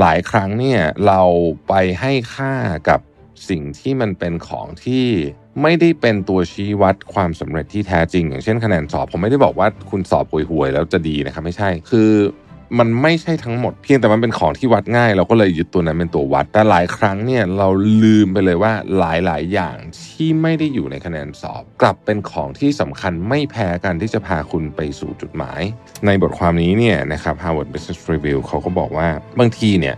หลายครั้งเนี่ยเราไปให้ค่ากับสิ่งที่มันเป็นของที่ไม่ได้เป็นตัวชี้วัดความสำเร็จที่แท้จริง อย่างเช่นคะแนนสอบผมไม่ได้บอกว่าคุณสอบห่วยๆแล้วจะดีนะครับไม่ใช่ คือ มันไม่ใช่ทั้งหมดเพียงแต่มันเป็นของที่วัดง่าย เราก็เลยยึดตัวนั้นเป็นตัววัด แต่หลายครั้งเนี่ยเราลืมไปเลยว่าหลายๆ อย่างที่ไม่ได้อยู่ในคะแนนสอบ กลับเป็นของที่สำคัญไม่แพ้กันที่จะพาคุณไปสู่จุดหมาย ในบทความนี้เนี่ยนะครับ Harvard Business Review เขาก็บอกว่าบางทีเนี่ย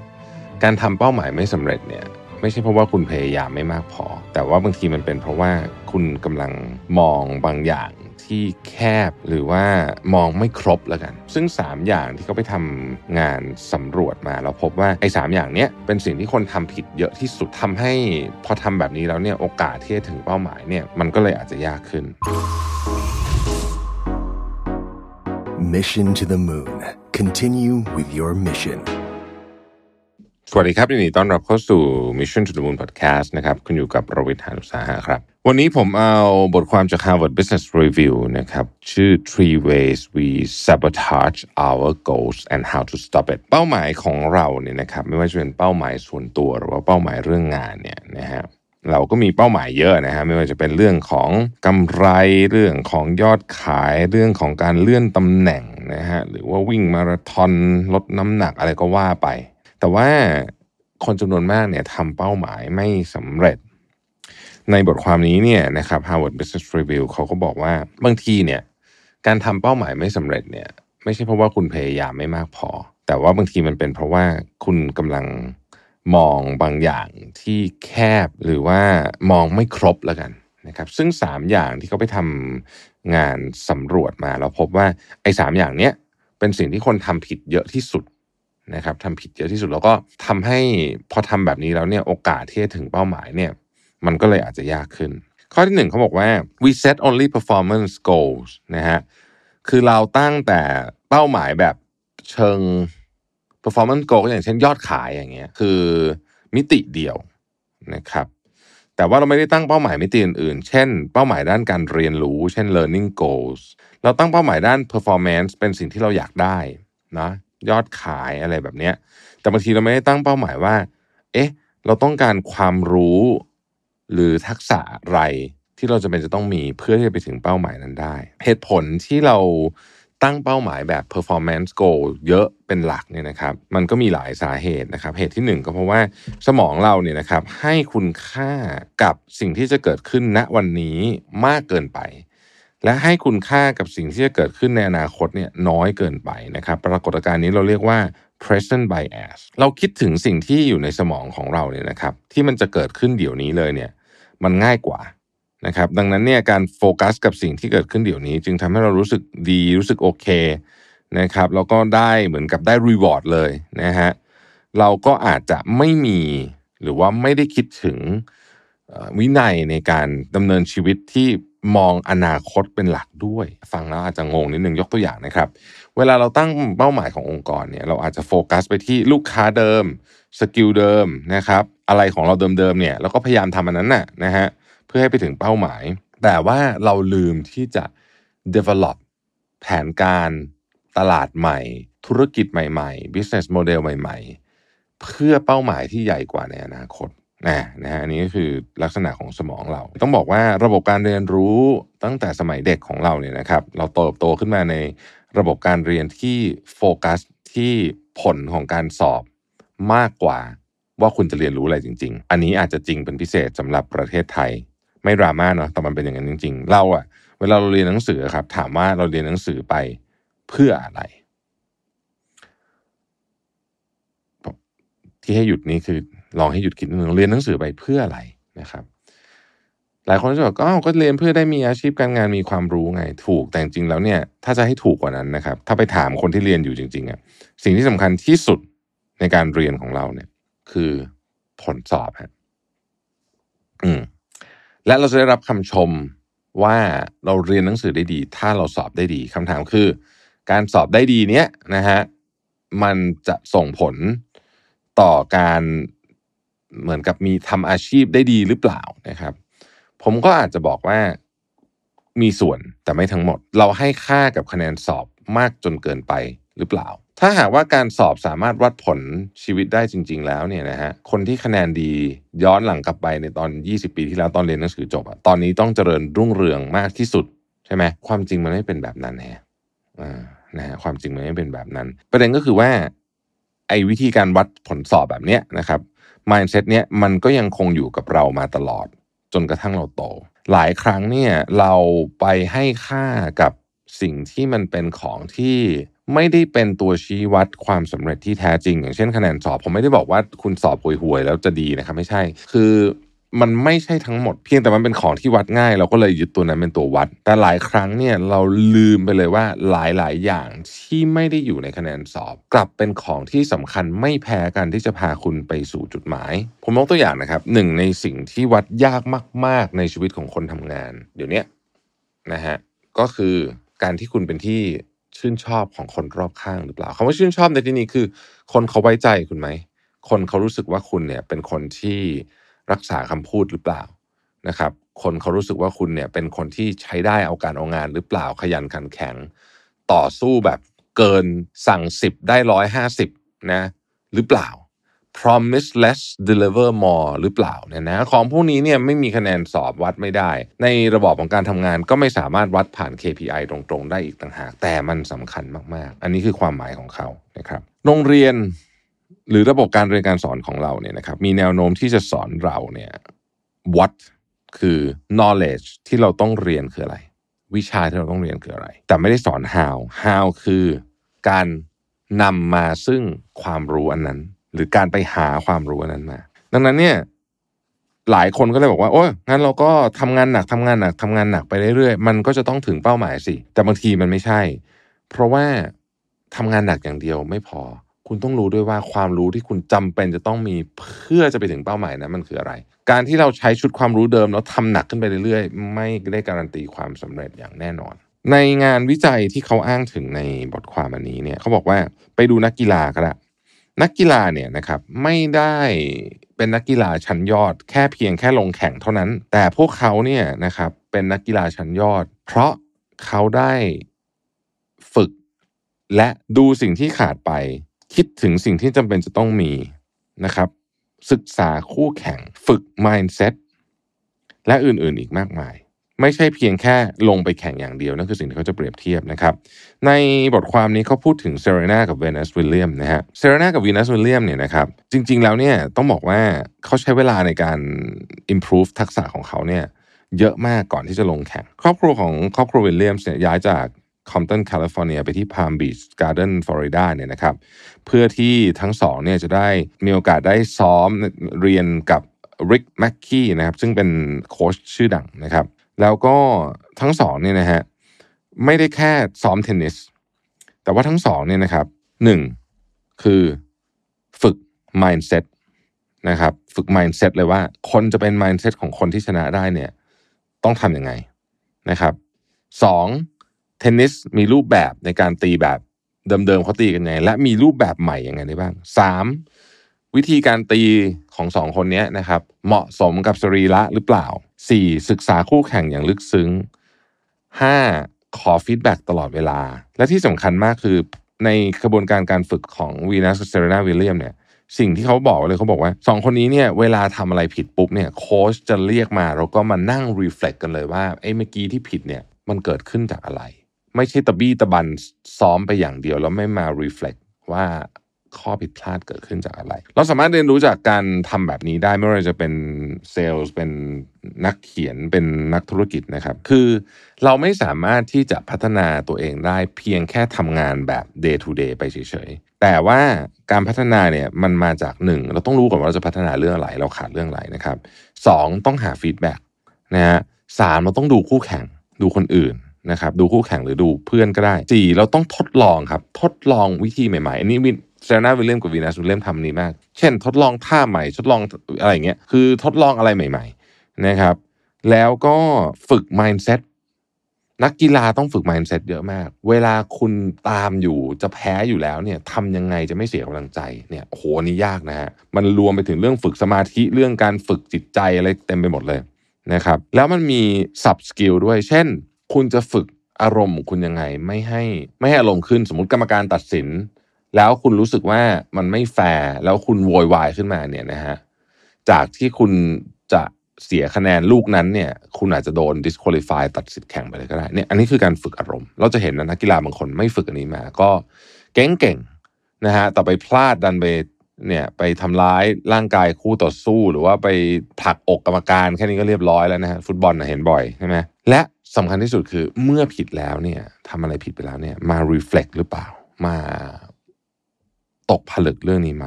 การทำเป้าหมายไม่สำเร็จเนี่ย ไม่ใช่เพราะว่าคุณพยายามไม่มากพอ แต่ว่าบางทีมันเป็นเพราะว่าคุณกำลังมองบางอย่างที่แคบหรือว่ามองไม่ครบแล้วกัน ซึ่ง 3 อย่างที่เขาไปทำงานสำรวจมาเราพบว่าไอ้สอย่างเนี้ยเป็นสิ่งที่คนทำผิดเยอะที่สุดทำให้พอทำแบบนี้แล้วเนี่ยโอกาสที่จะถึงเป้าหมายเนี่ยมันก็เลยอาจจะยากขึ้น Mission to the Moon Continue with your mission สวัสดีครับยินดีต้อนรับเข้าสู่ Mission to the Moon Podcast นะครับคุณอยู่กับรวิทยานุสาหะครับ วันนี้ผมเอาบทความจาก Harvard Business Review นะครับ ชื่อ Three Ways We Sabotage Our Goals and How to Stop It เป้าหมายของเราเนี่ยนะครับไม่ว่าจะเป็นเป้าหมายส่วนตัวหรือว่าเป้าหมายเรื่องงานเนี่ยนะฮะเราก็มีเป้าหมายเยอะนะฮะไม่ว่าจะเป็นเรื่องของกำไรเรื่องของยอดขายเรื่องของการเลื่อนตำแหน่งนะฮะหรือว่าวิ่งมาราธอนลดน้ำหนักอะไรก็ว่าไป แต่ว่าคนจำนวนมากเนี่ยทำเป้าหมายไม่สำเร็จ ในบทความนี้เนี่ยนะครับ Harvard Business Review เขาก็บอกว่าบางทีเนี่ยการทำเป้าหมายไม่สำเร็จเนี่ย ไม่ใช่เพราะว่าคุณพยายามไม่มากพอ แต่ว่าบางทีมันเป็นเพราะว่าคุณกำลังมองบางอย่างที่แคบหรือว่ามองไม่ครบแล้วกันนะครับ ซึ่ง 3 อย่างที่เขาไปทำงานสำรวจมาเราพบว่าไอ้สอย่างเนี้ยเป็นสิ่งที่คนทำผิดเยอะที่สุด นะครับทำผิดเยอะที่สุดแล้วก็ทำให้พอทำแบบนี้แล้วเนี่ยโอกาสที่จะถึงเป้าหมายเนี่ยมันก็เลยอาจจะยากขึ้น ข้อที่หนึ่งเขาบอกว่า we set only performance goals นะฮะคือเราตั้งแต่เป้าหมายแบบเชิง performance goal อย่างเช่นยอดขายอย่างเงี้ยคือมิติเดียวนะครับแต่ว่าเราไม่ได้ตั้งเป้าหมายมิติอื่นๆ เช่น เป้าหมายด้านการเรียนรู้ เช่น learning goals เราตั้งเป้าหมายด้าน performance เป็นสิ่งที่เราอยากได้นะ ยอดขายอะไรแบบเนี้ย แต่บางทีเราไม่ได้ตั้งเป้าหมายว่า เอ๊ะ เราต้องการความรู้ หรือทักษะอะไรที่เราจะเป็นจะต้องมีเพื่อที่จะไปถึงเป้าหมายนั้นได้ เหตุผลที่เราตั้งเป้าหมายแบบ performance goal เยอะเป็นหลักเนี่ยนะครับ มันก็มีหลายสาเหตุนะครับ เหตุที่หนึ่งก็เพราะว่าสมองเราเนี่ยนะครับให้คุณค่ากับสิ่งที่จะเกิดขึ้นณวันนี้มากเกินไป และให้คุณค่ากับสิ่งที่จะเกิดขึ้นในอนาคตเนี่ยน้อยเกินไปนะครับ ปรากฏการณ์นี้เราเรียกว่า present bias เราคิดถึงสิ่งที่อยู่ในสมองของเราเนี่ยนะครับ ที่มันจะเกิดขึ้นเดี๋ยวนี้เลยเนี่ยมันง่ายกว่านะครับ ดังนั้นเนี่ยการโฟกัสกับสิ่งที่เกิดขึ้นเดี๋ยวนี้ จึงทำให้เรารู้สึกดีรู้สึกโอเคนะครับแล้วก็ได้เหมือนกับได้ reward เลยนะฮะเราก็อาจจะไม่มีหรือว่าไม่ได้คิดถึงวินัยในการดำเนินชีวิตที่ มองอนาคตเป็นหลักด้วย ฟังแล้วอาจจะงงนิดนึงยกตัวอย่างนะครับ เวลาเราตั้งเป้าหมายขององค์กรเนี่ยเราอาจจะโฟกัสไปที่ลูกค้าเดิม skill เดิมนะครับอะไรของเราเดิมๆเนี่ยเราก็พยายามทำอันนั้นน่ะนะฮะเพื่อให้ไปถึงเป้าหมาย แต่ว่าเราลืมที่จะ develop แผนการตลาดใหม่ ธุรกิจใหม่ๆ business model ใหม่ ๆ เพื่อเป้าหมายที่ใหญ่กว่าในอนาคต นะนะฮะอันนี้ก็คือลักษณะของสมองเรา ต้องบอกว่าระบบการเรียนรู้ตั้งแต่สมัยเด็กของเราเนี่ยนะครับ เราโตโตขึ้นมาในระบบการเรียนที่โฟกัสที่ผลของการสอบมากกว่าว่าคุณจะเรียนรู้อะไรจริง ๆ อันนี้อาจจะจริงเป็นพิเศษสำหรับประเทศไทย ไม่ดราม่าเนาะแต่มันเป็นอย่างนั้นจริง ๆ เราอะเวลาเราเรียนหนังสือครับ ถามว่าเราเรียนหนังสือไปเพื่ออะไรที่ให้หยุดนี้คือ ลองให้หยุดคิดนิดนึงเรียนหนังสือไปเพื่ออะไรนะครับ หลายคนจะบอกก็ก็เรียนเพื่อได้มีอาชีพการงานมีความรู้ไง ถูกแต่จริงแล้วเนี่ย ถ้าจะให้ถูกกว่านั้นนะครับ ถ้าไปถามคนที่เรียนอยู่จริงๆอะสิ่งที่สำคัญที่สุดในการเรียนของเราเนี่ย คือผลสอบฮะอืมและเราจะได้รับคำชมว่าเราเรียนหนังสือได้ดี ถ้าเราสอบได้ดีคำถามคือ การสอบได้ดีเนี้ยนะฮะมันจะส่งผลต่อการ เหมือนกับมีทำอาชีพได้ดีหรือเปล่านะครับ ผมก็อาจจะบอกว่ามีส่วนแต่ไม่ทั้งหมด เราให้ค่ากับคะแนนสอบมากจนเกินไปหรือเปล่า ถ้าหากว่าการสอบสามารถวัดผลชีวิตได้จริง ๆ แล้วเนี่ยนะฮะคนที่คะแนนดีย้อนหลังกลับไปในตอน 20 ปีที่แล้วตอนเรียนหนังสือจบอะตอนนี้ต้องเจริญรุ่งเรืองมากที่สุดใช่ไหมความจริงมันไม่เป็นแบบนั้นแฮะอ่านะฮะความจริงมันไม่เป็นแบบนั้น ประเด็นก็คือว่าไอ้วิธีการวัดผลสอบแบบเนี้ยนะครับ mindset เนี้ยมันก็ยังคงอยู่กับเรามาตลอด จนกระทั่งเราโต หลายครั้งเนี่ยเราไปให้ค่ากับสิ่งที่มันเป็นของที่ไม่ได้เป็นตัวชี้วัดความสำเร็จที่แท้จริง อย่างเช่นคะแนนสอบ ผมไม่ได้บอกว่าคุณสอบห่วยๆแล้วจะดีนะครับไม่ใช่ คือ มันไม่ใช่ทั้งหมดเพียงแต่มันเป็นของที่วัดง่าย เราก็เลยยึดตัวนั้นเป็นตัววัด แต่หลายครั้งเนี่ยเราลืมไปเลยว่าหลายๆ อย่างที่ไม่ได้อยู่ในคะแนนสอบ กลับเป็นของที่สำคัญไม่แพ้กันที่จะพาคุณไปสู่จุดหมาย ผมยกตัวอย่างนะครับหนึ่งในสิ่งที่วัดยากมาก ๆ ในชีวิตของคนทำงาน เดี๋ยวนี้นะฮะก็คือการที่คุณเป็นที่ชื่นชอบของคนรอบข้างหรือเปล่าคำว่าชื่นชอบในที่นี้คือ คนเขาไว้ใจคุณไหมคนเขารู้สึกว่าคุณเนี่ยเป็นคนที่ รักษาคำพูดหรือเปล่านะครับ คนเขารู้สึกว่าคุณเนี่ยเป็นคนที่ใช้ได้เอาการเอางานหรือเปล่าขยันขันแข็ง ต่อสู้แบบเกินสั่งสิบได้ร้อยห้าสิบนะหรือเปล่า promise less deliver more หรือเปล่าเนี่ยนะของพวกนี้เนี่ยไม่มีคะแนนสอบวัดไม่ได้ ในระบอบของการทำงานก็ไม่สามารถวัดผ่าน KPI ตรงๆ ได้อีกต่างหาก แต่มันสำคัญมากๆ อันนี้คือความหมายของเขานะครับ โรงเรียน หรือระบบการเรียนการสอนของเราเนี่ยนะครับมีแนวโน้มที่จะสอนเราเนี่ย what คือ knowledge ที่เราต้องเรียนคืออะไร วิชาที่เราต้องเรียนคืออะไร แต่ไม่ได้สอน how how คือการนำมาซึ่งความรู้อันนั้น หรือการไปหาความรู้อันนั้นมา ดังนั้นเนี่ยหลายคนก็เลยบอกว่าโอ้ยงั้นเราก็ทำงานหนักทำงานหนักทำงานหนักไปเรื่อยๆ มันก็จะต้องถึงเป้าหมายสิ แต่บางทีมันไม่ใช่ เพราะว่าทำงานหนักอย่างเดียวไม่พอ คุณต้องรู้ด้วยว่าความรู้ที่คุณจำเป็นจะต้องมีเพื่อจะไปถึงเป้าหมายนั้นมันคืออะไร การที่เราใช้ชุดความรู้เดิมแล้วทำหนักขึ้นไปเรื่อยๆ ไม่ได้การันตีความสำเร็จอย่างแน่นอน ในงานวิจัยที่เขาอ้างถึงในบทความอันนี้เนี่ยเขาบอกว่าไปดูนักกีฬาก็ได้นักกีฬาเนี่ยนะครับไม่ได้เป็นนักกีฬาชั้นยอด แค่เพียงแค่ลงแข่งเท่านั้น แต่พวกเขาเนี่ยนะครับเป็นนักกีฬาชั้นยอด เพราะเขาได้ฝึกและดูสิ่งที่ขาดไป คิดถึงสิ่งที่จำเป็นจะต้องมีนะครับ ศึกษาคู่แข่งฝึก mindset และอื่นๆอีกมากมาย ไม่ใช่เพียงแค่ลงไปแข่งอย่างเดียวนั่นคือสิ่งที่เขาจะเปรียบเทียบนะครับ ในบทความนี้เขาพูดถึงเซเรนากับเวนัสวิลเลียมนะฮะเซเรนากับเวนัสวิลเลียมเนี่ยนะครับ จริง ๆ แล้วเนี่ยต้องบอกว่าเขาใช้เวลาในการ improve ทักษะของเขาเนี่ยเยอะมากก่อนที่จะลงแข่ง ครอบครัวของครอบครัววิลเลียมเนี่ยย้ายจาก คอมตันแคลิฟอร์เนียไปที่พามบีชการ์เดนฟลอริดาเนี่ยนะครับเพื่อที่ทั้งสองเนี่ยจะได้มีโอกาสได้ซ้อมเรียนกับริกแมคคีนะครับซึ่งเป็นโค้ชชื่อดังนะครับ แล้วก็ทั้งสองเนี่ยนะฮะไม่ได้แค่ซ้อมเทนนิส แต่ว่าทั้งสองเนี่ยนะครับหนึ่งคือฝึก mindset นะครับฝึก mindset เลยว่าคนจะเป็น mindset ของคนที่ชนะได้เนี่ยต้องทำยังไงนะครับสอง เทนนิสมีรูปแบบในการตีแบบเดิมๆเขาตีกันยังไงและมีรูปแบบใหม่ยังไงได้บ้างสามวิธีการตีของสองคนนี้นะครับ เหมาะสมกับสรีระหรือเปล่าสี่ศึกษาคู่แข่งอย่างลึกซึ้งห้าขอ feedback ตลอดเวลา และที่สำคัญมากคือในกระบวนการการฝึกของวีนัสเซเรนาวิลเลียมเนี่ยสิ่งที่เขาบอกเลยเขาบอกว่าสองคนนี้เนี่ยเวลาทำอะไรผิดปุ๊บเนี่ยโค้ชจะเรียกมา แล้วก็มานั่ง reflect กันเลยว่าไอ้เมื่อกี้ที่ผิดเนี่ยมันเกิดขึ้นจากอะไร ไม่ใช่ตะบี้ตะบันซ้อมไปอย่างเดียว แล้วไม่มารีเฟล็กว่าข้อผิดพลาดเกิดขึ้นจากอะไร เราสามารถเรียนรู้จากการทำแบบนี้ได้ไม่ว่าจะเป็นเซลล์เป็นนักเขียนเป็นนักธุรกิจนะครับ คือเราไม่สามารถที่จะพัฒนาตัวเองได้เพียงแค่ทำงานแบบ day to day ไปเฉยๆ แต่ว่าการพัฒนาเนี่ยมันมาจากหนึ่งเราต้องรู้ก่อนว่าเราจะพัฒนาเรื่องอะไร เราขาดเรื่องอะไรนะครับสองต้องหา feedback นะฮะสามเราต้องดูคู่แข่งดูคนอื่น นะครับดูคู่แข่งหรือดูเพื่อนก็ได้สี่เราต้องทดลองครับทดลองวิธีใหม่ๆอันนี้วินเซเรนาวิลเลียมกับวีนัสวิลเลียมทำนี้มาก เช่น ทดลองท่าใหม่ ทดลองอะไรเงี้ยคือทดลองอะไรใหม่ ๆ นะครับ แล้วก็ฝึก mindset นักกีฬาต้องฝึก mindset เยอะมาก เวลาคุณตามอยู่จะแพ้อยู่แล้วเนี่ยทำยังไงจะไม่เสียกำลังใจเนี่ยโหนี่ยากนะฮะมันรวมไปถึงเรื่องฝึกสมาธิเรื่องการฝึกจิตใจอะไรเต็มไปหมดเลยนะครับ แล้วมันมี sub skill ด้วย เช่น คุณจะฝึกอารมณ์ของคุณยังไงไม่ให้ไม่ให้อารมณ์ขึ้นสมมติกรรมการตัดสิน แล้วคุณรู้สึกว่ามันไม่แฟร์แล้วคุณโวยวายขึ้นมาเนี่ยนะฮะจากที่คุณจะเสียคะแนนลูกนั้นเนี่ย คุณอาจจะโดน disqualify ตัดสิทธิ์แข่งไปเลยก็ได้เนี่ยอันนี้คือการฝึกอารมณ์ เราจะเห็นนะนักกีฬาบางคนไม่ฝึกอันนี้มา ก็เก่งๆนะฮะแต่ไปพลาดดันไปเนี่ยไปทำร้ายร่างกายคู่ต่อสู้ หรือว่าไปผลักอกกรรมการแค่นี้ก็เรียบร้อยแล้วนะฮะฟุตบอลนะเห็นบ่อยใช่ไหมและ สำคัญที่สุดคือเมื่อผิดแล้วเนี่ยทำอะไรผิดไปแล้วเนี่ย มา reflect หรือเปล่า มาตกผลึกเรื่องนี้ไหม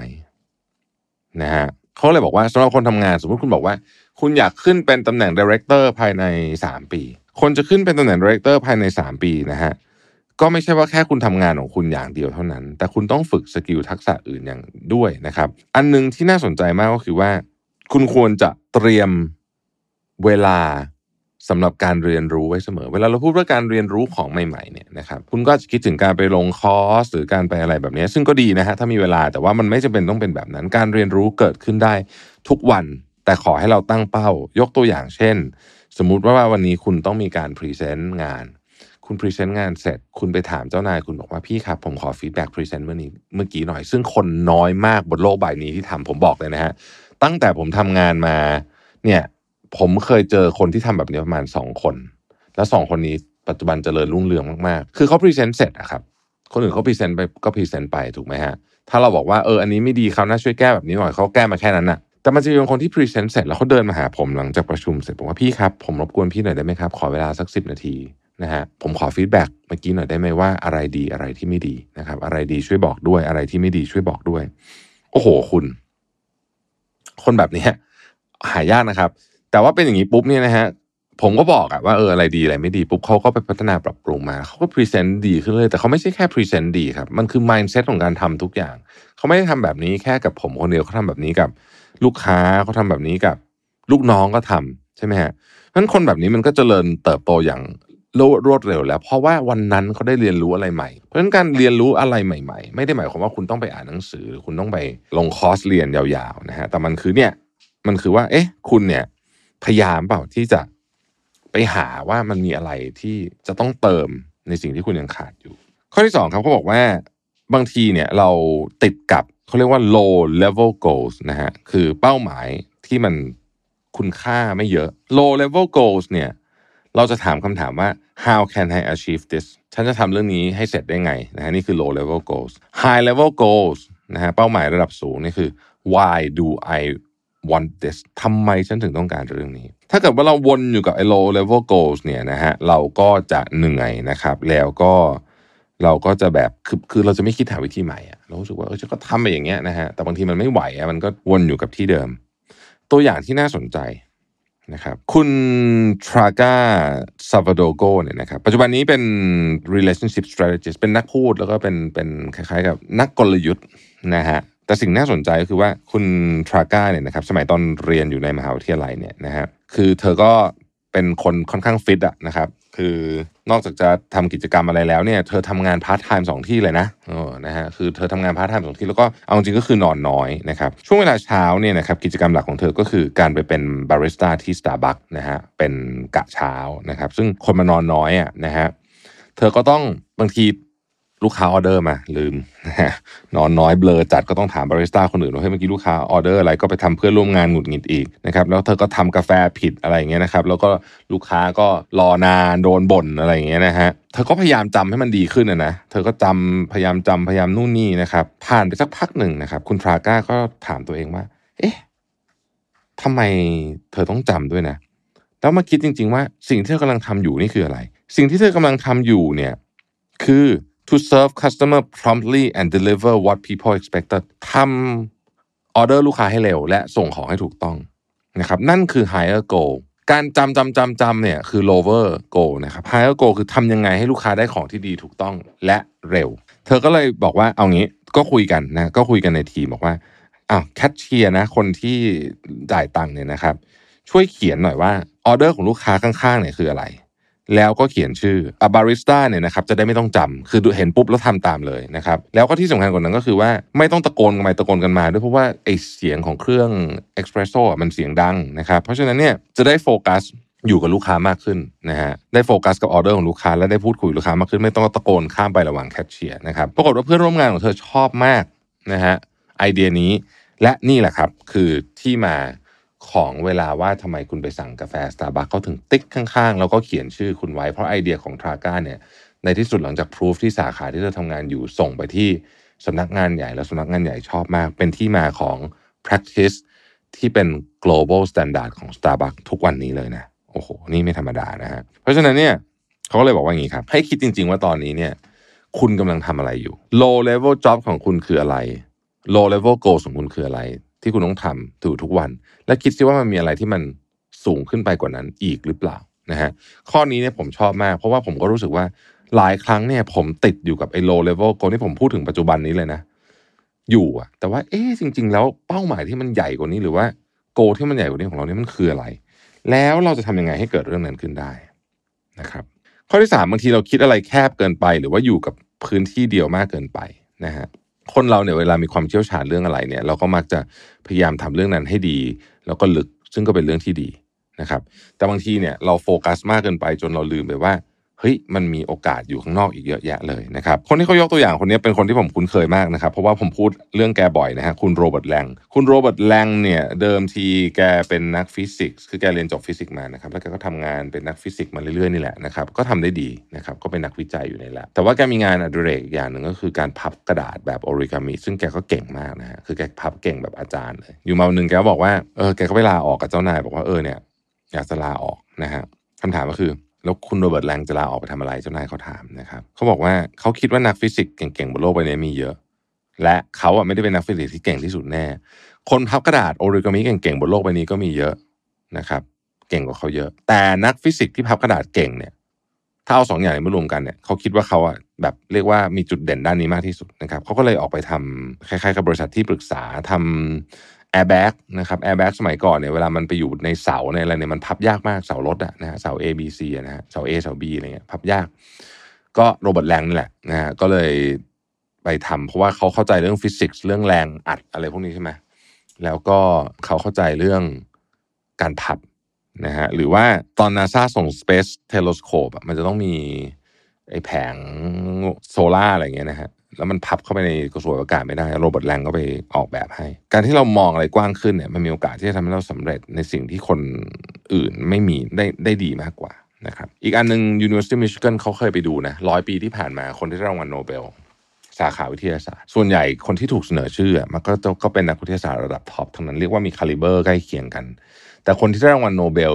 นะฮะเขาเลยบอกว่าสำหรับคนทำงาน สมมติคุณบอกว่า คุณอยากขึ้นเป็นตำแหน่ง director ภายในสามปี คนจะขึ้นเป็นตำแหน่ง director ภายในสามปีนะฮะก็ไม่ใช่ว่าแค่คุณทำงานของคุณอย่างเดียวเท่านั้น แต่คุณต้องฝึกสกิลทักษะอื่นอย่างด้วยนะครับ อันหนึงที่น่าสนใจมากก็คือว่า คุณควรจะเตรียมเวลา สำหรับการเรียนรู้ไว้เสมอ เวลาเราพูดว่าการเรียนรู้ของใหม่ๆเนี่ยนะครับคุณก็จะคิดถึงการไปลงคอร์สหรือการไปอะไรแบบนี้ ซึ่งก็ดีนะฮะถ้ามีเวลาแต่ว่ามันไม่จำเป็นต้องเป็นแบบนั้น การเรียนรู้เกิดขึ้นได้ทุกวัน แต่ขอให้เราตั้งเป้า ยกตัวอย่างเช่น สมมุติว่าวันนี้คุณต้องมีการพรีเซนต์งาน คุณพรีเซนต์งานเสร็จ คุณไปถามเจ้านายคุณบอกว่าพี่ครับผมขอ feedback พรีเซนต์เมื่อนี้เมื่อกี้หน่อย ซึ่งคนน้อยมากบนโลกใบนี้ที่ทำผมบอกเลยนะฮะตั้งแต่ผมทำงานมาเนี่ย ผมเคยเจอคนที่ทำแบบนี้ประมาณสองคน แล้วสองคนนี้ปัจจุบันเจริญรุ่งเรืองมากๆ คือเขาพรีเซนต์เสร็จอะครับ คนอื่นเขาพรีเซนต์ไปก็พรีเซนต์ไปถูกไหมฮะ ถ้าเราบอกว่าเอออันนี้ไม่ดีเขาน่าช่วยแก้แบบนี้หน่อยเขาแก้มาแค่นั้นน่ะแต่มันจะมีบางคนที่พรีเซนต์เสร็จแล้วเขาเดินมาหาผมหลังจากประชุมเสร็จบอกว่าพี่ครับผมรบกวนพี่หน่อยได้ไหมครับ ขอเวลาสักสิบนาทีนะฮะผมขอ feedback เมื่อกี้หน่อยได้ไหมว่าอะไรดีอะไรที่ไม่ดีนะครับ อะไรดีช่วยบอกด้วยอะไรที่ไม่ดีช่วยบอกด้วย โอ้โหคุณ คนแบบนี้หายากนะครับ แต่ว่าเป็นอย่างนี้ปุ๊บเนี่ยนะฮะผมก็บอกอะว่าเอออะไรดีอะไรไม่ดีปุ๊บเขาก็ไปพัฒนาปรับปรุงมาเขาก็พรีเซนต์ดีขึ้นเลย แต่เขาไม่ใช่แค่พรีเซนต์ดีครับ มันคือ mindset ของการทำทุกอย่าง เขาไม่ได้ทำแบบนี้แค่กับผมคนเดียวเขาทำแบบนี้กับ ลูกค้าเขาทำแบบนี้กับ ลูกน้องก็ทำใช่ไหมฮะเพราะฉะนั้นคนแบบนี้มันก็เจริญเติบโตอย่างรวดเร็วแล้ว เพราะว่าวันนั้นเขาได้เรียนรู้อะไรใหม่ เพราะฉะนั้นการเรียนรู้อะไรใหม่ ๆ ไม่ได้หมายความว่าคุณต้องไปอ่านหนังสือ คุณต้องไปลงคอร์สเรียนยาวๆนะฮะแต่มันคือเนี่ยมันคือว่าเอ๊ะคุณเนี่ย พยายามเปล่าที่จะไปหาว่ามันมีอะไรที่จะต้องเติมในสิ่งที่คุณยังขาดอยู่ ข้อที่สองครับเขาบอกว่าบางทีเนี่ยเราติดกับเขาเรียกว่า low level goals นะฮะคือเป้าหมายที่มันคุณค่าไม่เยอะ low level goals เนี่ยเราจะถามคำถามว่า how can I achieve this ฉันจะทำเรื่องนี้ให้เสร็จได้ไงนะฮะนี่คือ low level goals high level goals นะฮะเป้าหมายระดับสูงนี่คือ why do I want this ทำไมฉันถึงต้องการเรื่องนี้ ถ้าเกิดว่าเราวนอยู่กับไอ้ low level goals เนี่ยนะฮะเราก็จะเหนื่อยนะครับ แล้วก็เราก็จะแบบคือคือเราจะไม่คิดหาวิธีใหม่อะเรารู้สึกว่าเออฉันก็ทำไปอย่างเงี้ยนะฮะแต่บางทีมันไม่ไหวอะมันก็วนอยู่กับที่เดิม ตัวอย่างที่น่าสนใจนะครับคุณทราก้าซา v าโดโกเนี่ยนะครับปัจจุบันนี้เป็น relationship strategist เป็นนักพูดแล้วก็เป็นเป็นคล้ายๆกับนักกลยุทธ์นะฮะ แต่สิ่งน่าสนใจก็คือว่าคุณทราก้าเนี่ยนะครับสมัยตอนเรียนอยู่ในมหาวิทยาลัยเนี่ยนะฮะคือเธอก็เป็นคนค่อนข้างฟิตอะนะครับคือนอกจากจะทำกิจกรรมอะไรแล้วเนี่ยเธอทำงานพาร์ทไทม์สองที่เลยนะเออนะฮะคือเธอทำงานพาร์ทไทม์สองที่แล้วก็เอาจริงก็คือนอนน้อยนะครับช่วงเวลาเช้าเนี่ยนะครับกิจกรรมหลักของเธอก็คือการไปเป็นบาริสต้าที่ Starbucks นะฮะเป็นกะเช้านะครับซึ่งคนมานอนน้อยอะนะฮะเธอก็ต้องบางที ลูกค้าออเดอร์มาลืมนอนน้อยเบลอจัดก็ต้องถามบาริสต้าคนอื่นว่าเฮ้ยเมื่อกี้ลูกค้าออเดอร์อะไรก็ไปทำเพื่อนร่วมงานหงุดหงิดอีกนะครับแล้วเธอก็ทำกาแฟผิดอะไรอย่างเงี้ยนะครับแล้วก็ลูกค้าก็รอนานโดนบ่นอะไรอย่างเงี้ยนะฮะเธอก็พยายามจำให้มันดีขึ้นนะนะเธอก็จำพยายามจำพยายามนู่นนี่นะครับผ่านไปสักพักหนึ่งนะครับคุณทราก้าก็ถามตัวเองว่า เอ๊ะทำไมเธอต้องจำด้วยนะแล้วมาคิดจริง ๆ ว่าสิ่งที่เธอกำลังทำอยู่นี่คืออะไร สิ่งที่เธอกำลังทำอยู่เนี่ย คือ to serve customer promptly and deliver what people expected ทำออเดอร์ลูกค้าให้เร็ว และส่งของให้ถูกต้องนะครับนั่นคือ higher goal การจำจำจำจำเนี่ยคือ lower goal นะครับ higher goal คือทำยังไงให้ลูกค้าได้ของที่ดีถูกต้องและเร็ว เธอก็เลยบอกว่าเอางี้ก็คุยกันนะก็คุยกันในทีมบอกว่าอ้าวแคชเชียร์นะคนที่จ่ายตังค์เนี่ยนะครับ ช่วยเขียนหน่อยว่าออเดอร์ของลูกค้าข้างๆเนี่ยคืออะไร แล้วก็เขียนชื่ออาบาริสต้าเนี่ยนะครับจะได้ไม่ต้องจำคือเห็นปุ๊บแล้วทำตามเลยนะครับ แล้วก็ที่สำคัญกว่านั้นก็คือว่าไม่ต้องตะโกนกันไปตะโกนกันมา ด้วยเพราะว่าไอเสียงของเครื่องเอ็กซ์เพรสโซ่มันเสียงดังนะครับ เพราะฉะนั้นเนี่ยจะได้โฟกัสอยู่กับลูกค้ามากขึ้นนะฮะได้โฟกัสกับออเดอร์ของลูกค้าและได้พูดคุยกับลูกค้ามากขึ้น ไม่ต้องตะโกนข้ามไประหว่างแคชเชียร์นะครับปรากฏว่าเพื่อนร่วมงานของเธอชอบมากนะฮะไอเดียนี้และนี่แหละครับคือที่มา ของเวลาว่าทำไมคุณไปสั่งกาแฟสตาร์บัคเขาถึงติ๊กข้างๆ แล้วก็เขียนชื่อคุณไว้ เพราะไอเดียของทราก้าเนี่ยในที่สุดหลังจากพิสูจที่สาขาที่เธอทำงานอยู่ส่งไปที่สำนักงานใหญ่แล้วสำนักงานใหญ่ชอบมาก เป็นที่มาของ practice ที่เป็น global standard ของ Starbucks ทุกวันนี้เลยนะโอ้โห นี่ไม่ธรรมดานะฮะเพราะฉะนั้นเนี่ยเขาก็เลยบอกว่าอย่างนี้ครับ ให้คิดจริง ๆ ว่าตอนนี้เนี่ย คุณกำลังทำอะไรอยู่ low level job ของคุณคืออะไร low level goal ของคุณคืออะไร ที่คุณต้องทำถือทุกวัน และคิดซิว่ามันมีอะไรที่มันสูงขึ้นไปกว่านั้นอีกหรือเปล่านะฮะข้อนี้เนี่ยผมชอบมาก เพราะว่าผมก็รู้สึกว่าหลายครั้งเนี่ยผมติดอยู่กับไอ้ low level goal ที่ผมพูดถึงปัจจุบันนี้เลยนะ อยู่อะแต่ว่าเอ๊จริง ๆ แล้วเป้าหมายที่มันใหญ่กว่านี้หรือว่าโกที่มันใหญ่กว่านี้ของเราเนี่ยมันคืออะไร แล้วเราจะทำยังไงให้เกิดเรื่องนั้นขึ้นได้นะครับข้อที่สามบางทีเราคิดอะไรแคบเกินไป หรือว่าอยู่กับพื้นที่เดียวมากเกินไปนะฮะ คนเราเนี่ยเวลามีความเชี่ยวชาญเรื่องอะไรเนี่ย เราก็มักจะพยายามทำเรื่องนั้นให้ดี แล้วก็ลึกซึ้งก็เป็นเรื่องที่ดีนะครับ แต่บางทีเนี่ยเราโฟกัสมากเกินไปจนเราลืมไปว่า เฮ้ยมันมีโอกาสอยู่ข้างนอกอีกเยอะแยะเลยนะครับคนที่เขายกตัวอย่างคนนี้เป็นคนที่ผมคุ้นเคยมากนะครับเพราะว่าผมพูดเรื่องแกบ่อยนะฮะคุณโรเบิร์ตแลงคุณโรเบิร์ตแลงเนี่ยเดิมทีแกเป็นนักฟิสิกส์คือแกเรียนจบฟิสิกส์มานะครับแล้วแกก็ทำงานเป็นนักฟิสิกส์มาเรื่อยๆนี่แหละนะครับก็ทำได้ดีนะครับก็เป็นนักวิจัยอยู่ในแล็บแต่ว่าแกมีงานอดิเรกอย่างหนึ่งก็คือการพับกระดาษแบบโอริกามิซึ่งแกก็เก่งมากนะฮะคือแกพับเก่งแบบอาจารย์เลยอยู่มาวันหนึ่งแกบอกว่าเออแกก็ไปลาออกกับเจ้านายบอกว่าเออเนี่ยอยากจะลาออกนะฮะคำถามก็คือ แล้วคุณโรเบิร์ตแลงจะลาออกไปทำอะไรเจ้านายเขาถามนะครับเขาบอกว่าเขาคิดว่านักฟิสิกส์เก่งๆบนโลกใบนี้มีเยอะ และเขาอะไม่ได้เป็นนักฟิสิกส์ที่เก่งที่สุดแน่ คนพับกระดาษโอริกามิเก่งๆบนโลกใบนี้ก็มีเยอะนะครับ เก่งกว่าเขาเยอะ แต่นักฟิสิกส์ที่พับกระดาษเก่งเนี่ยถ้าเอาสองอย่างนี้มารวมกันเนี่ยเขาคิดว่าเขาอะแบบเรียกว่ามีจุดเด่นด้านนี้มากที่สุดนะครับเขาก็เลยออกไปทำคล้ายๆกับบริษัทที่ปรึกษาทำ แอร์แบ็กนะครับแอร์แบ็กสมัยก่อนเนี่ยเวลามันไปอยู่ในเสาในอะไรเนี่ยมันพับยากมากเสารถอะนะฮะเสา A B C นะฮะเสา A เสา B อะไรเงี้ยพับยาก ก็โรเบิร์ตแลงนี่แหละนะฮะก็เลยไปทำเพราะว่าเขาเข้าใจเรื่องฟิสิกส์เรื่องแรงอัดอะไรพวกนี้ใช่ไหมแล้วก็เขาเข้าใจเรื่องการพับนะฮะหรือว่าตอนนาซาส่ง Space Telescope อะมันจะต้องมีไอ้แผงโซลาร์อะไรเงี้ยนะฮะ แล้วมันพับเข้าไปในกระสวยอากาศไม่ได้โรเบิร์ตแลงก็ไปออกแบบให้ การที่เรามองอะไรกว้างขึ้นเนี่ยมันมีโอกาสที่จะทำให้เราสำเร็จในสิ่งที่คนอื่นไม่มีได้ได้ดีมากกว่านะครับอีกอันหนึ่ง University of Michigan เขาเคยไปดูนะร้อยปีที่ผ่านมาคนที่ได้รางวัลโนเบล สาขาวิทยาศาสตร์ ส่วนใหญ่คนที่ถูกเสนอชื่อมันก็ก็เป็นนักวิทยาศาสตร์ระดับท็อปทั้งนั้นเรียกว่ามี caliber ใกล้เคียงกัน แต่คนที่ได้รางวัลโนเบล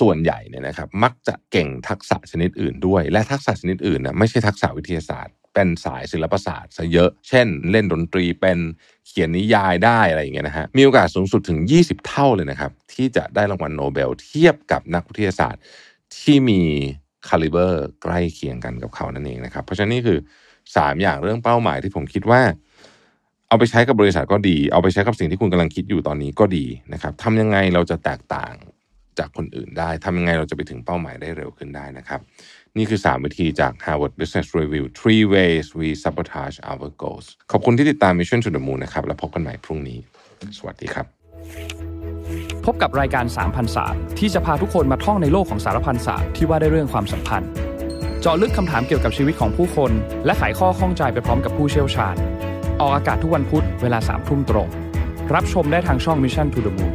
ส่วนใหญ่เนี่ยนะครับมักจะเก่งทักษะชนิดอื่นด้วย และทักษะชนิดอื่นนะไม่ใช่ทักษะวิทยาศาสตร์ เป็นสายศิลปศาสตร์ซะเยอะ เช่น เล่นดนตรีเป็นเขียนนิยายได้อะไรอย่างเงี้ยนะฮะ มีโอกาสสูงสุดถึง 20 เท่าเลยนะครับ ที่จะได้รางวัลโนเบลเทียบกับนักวิทยาศาสตร์ที่มี caliber ใกล้เคียงกันกับเขานั่นเองนะครับ เพราะฉะนั้นนี่คือ 3 อย่างเรื่องเป้าหมายที่ผมคิดว่า เอาไปใช้กับบริษัทก็ดี เอาไปใช้กับสิ่งที่คุณกำลังคิดอยู่ตอนนี้ก็ดีนะครับทำยังไงเราจะแตกต่างจากคนอื่นได้ทำยังไงเราจะไปถึงเป้าหมายได้เร็วขึ้นได้นะครับ นี่คือ 3 วิธีจาก Harvard Business Review three ways we sabotage our goals ขอบคุณที่ติดตาม Mission to the Moon นะครับ แล้วพบกันใหม่พรุ่งนี้ สวัสดีครับ พบกับรายการสามพันศาสตร์ที่จะพาทุกคนมาท่องในโลกของสารพันศาสตร์ที่ว่าได้เรื่องความสัมพันธ์ เจาะลึกคำถามเกี่ยวกับชีวิตของผู้คน และไขข้อข้องใจไปพร้อมกับผู้เชี่ยวชาญ ออกอากาศทุกวันพุธเวลาสามทุ่มตรง รับชมได้ทางช่อง Mission to the Moon